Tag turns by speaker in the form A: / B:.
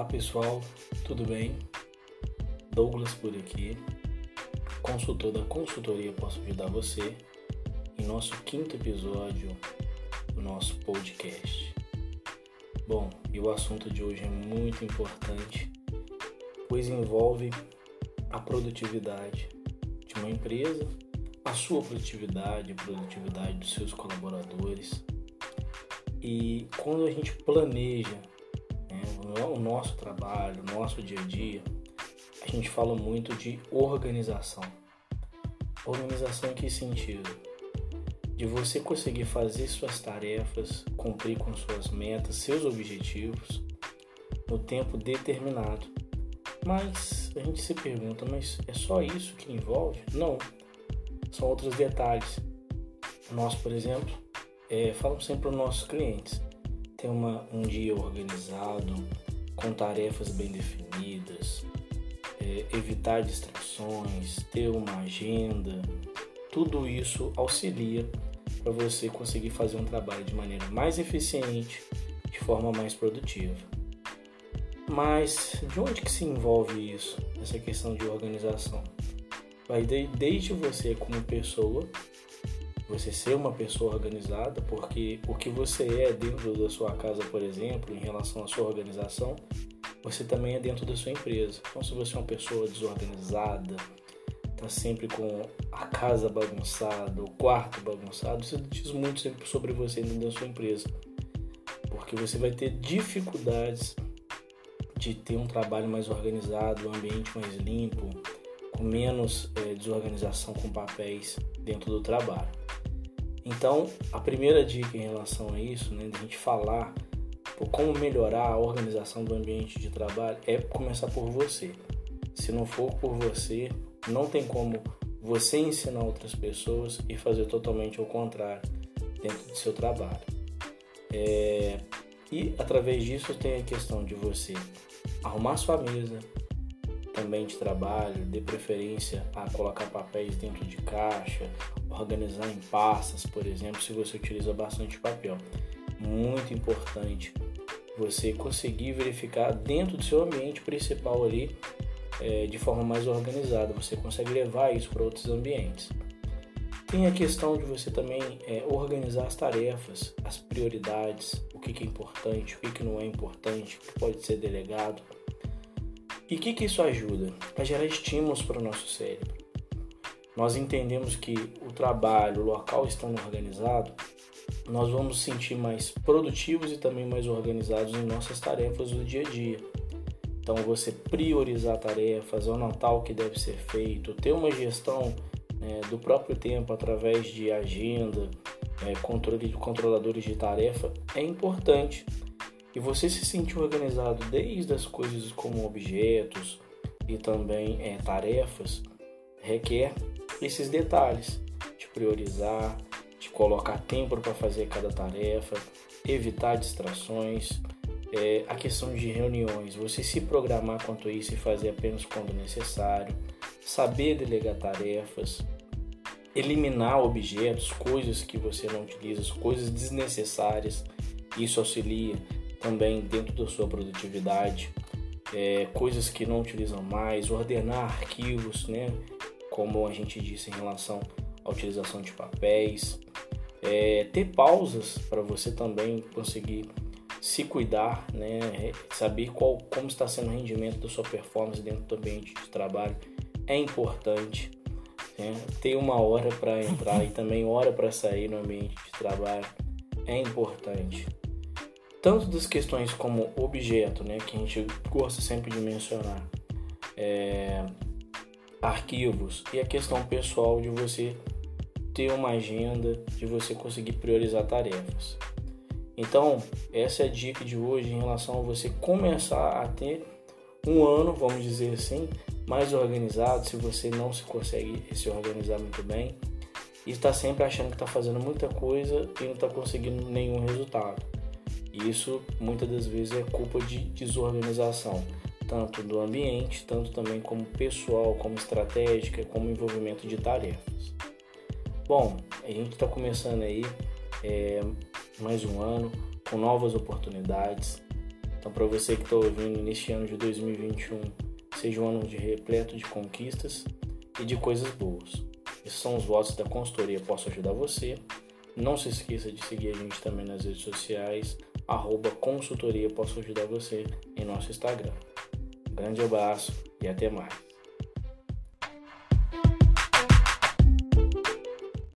A: Olá pessoal, tudo bem? Douglas por aqui, consultor da consultoria Posso Ajudar Você, em nosso quinto episódio do nosso podcast. Bom, e o assunto de hoje é muito importante, pois envolve a produtividade de uma empresa, a sua produtividade, a produtividade dos seus colaboradores. E quando a gente planeja o nosso trabalho, o nosso dia a dia, a gente fala muito de organização. Organização em que sentido? De você conseguir fazer suas tarefas, cumprir com suas metas, seus objetivos no tempo determinado. Mas a gente se pergunta, mas é só isso que envolve? Não, são outros detalhes. Nós, por exemplo, é, falamos sempre para os nossos clientes, ter uma, um dia organizado, com tarefas bem definidas, é, evitar distrações, ter uma agenda, tudo isso auxilia para você conseguir fazer um trabalho de maneira mais eficiente, de forma mais produtiva. Mas de onde que se envolve isso, essa questão de organização? Vai desde você como pessoa você ser uma pessoa organizada, porque o que você é dentro da sua casa, por exemplo, em relação à sua organização, você também é dentro da sua empresa. Então, se você é uma pessoa desorganizada, está sempre com a casa bagunçada, o quarto bagunçado, isso diz muito sempre sobre você dentro da sua empresa, porque você vai ter dificuldades de ter um trabalho mais organizado, um ambiente mais limpo, com menos é, desorganização com papéis dentro do trabalho. Então, a primeira dica em relação a isso, né, de a gente falar por como melhorar a organização do ambiente de trabalho, é começar por você. Se não for por você, não tem como você ensinar outras pessoas e fazer totalmente o contrário dentro do seu trabalho. É, e através disso tem a questão de você arrumar sua mesa, também de trabalho, dê preferência a colocar papéis dentro de caixa, organizar em pastas, por exemplo, se você utiliza bastante papel. Muito importante você conseguir verificar dentro do seu ambiente principal ali é, de forma mais organizada. Você consegue levar isso para outros ambientes. Tem a questão de você também é, organizar as tarefas, as prioridades, o que, que é importante, o que, que não é importante, o que pode ser delegado. E o que, que isso ajuda? A gerar estímulos para o nosso cérebro. Nós entendemos que o trabalho, o local estando organizado, nós vamos sentir mais produtivos e também mais organizados em nossas tarefas do dia a dia. Então, você priorizar tarefas, anotar o que deve ser feito, ter uma gestão né, do próprio tempo através de agenda, é, controle de controladores de tarefa é importante e você se sentir organizado desde as coisas como objetos e também é, tarefas requer esses detalhes de priorizar, de colocar tempo para fazer cada tarefa, evitar distrações, é, a questão de reuniões, você se programar quanto a isso e fazer apenas quando necessário, saber delegar tarefas, eliminar objetos, coisas que você não utiliza, coisas desnecessárias, isso auxilia também dentro da sua produtividade, é, coisas que não utilizam mais, ordenar arquivos, né? Como a gente disse em relação à utilização de papéis, é, ter pausas para você também conseguir se cuidar, né? Saber qual, como está sendo o rendimento da sua performance dentro do ambiente de trabalho é importante. Né? Ter uma hora para entrar e também hora para sair no ambiente de trabalho é importante tanto das questões como objeto, né, que a gente gosta sempre de mencionar, é, arquivos e a questão pessoal de você ter uma agenda, de você conseguir priorizar tarefas. Então, essa é a dica de hoje em relação a você começar a ter um ano, vamos dizer assim, mais organizado, se você não se consegue se organizar muito bem e está sempre achando que está fazendo muita coisa e não está conseguindo nenhum resultado. E isso muitas das vezes é culpa de desorganização, tanto do ambiente, tanto também como pessoal, como estratégica, como envolvimento de tarefas. Bom, a gente está começando aí é, mais um ano com novas oportunidades. Então, para você que está ouvindo neste ano de 2021, seja um ano de repleto de conquistas e de coisas boas. Esses são os votos da consultoria Posso Ajudar Você. Não se esqueça de seguir a gente também nas redes sociais, arroba consultoria posso ajudar você em nosso Instagram. Um grande abraço e até mais.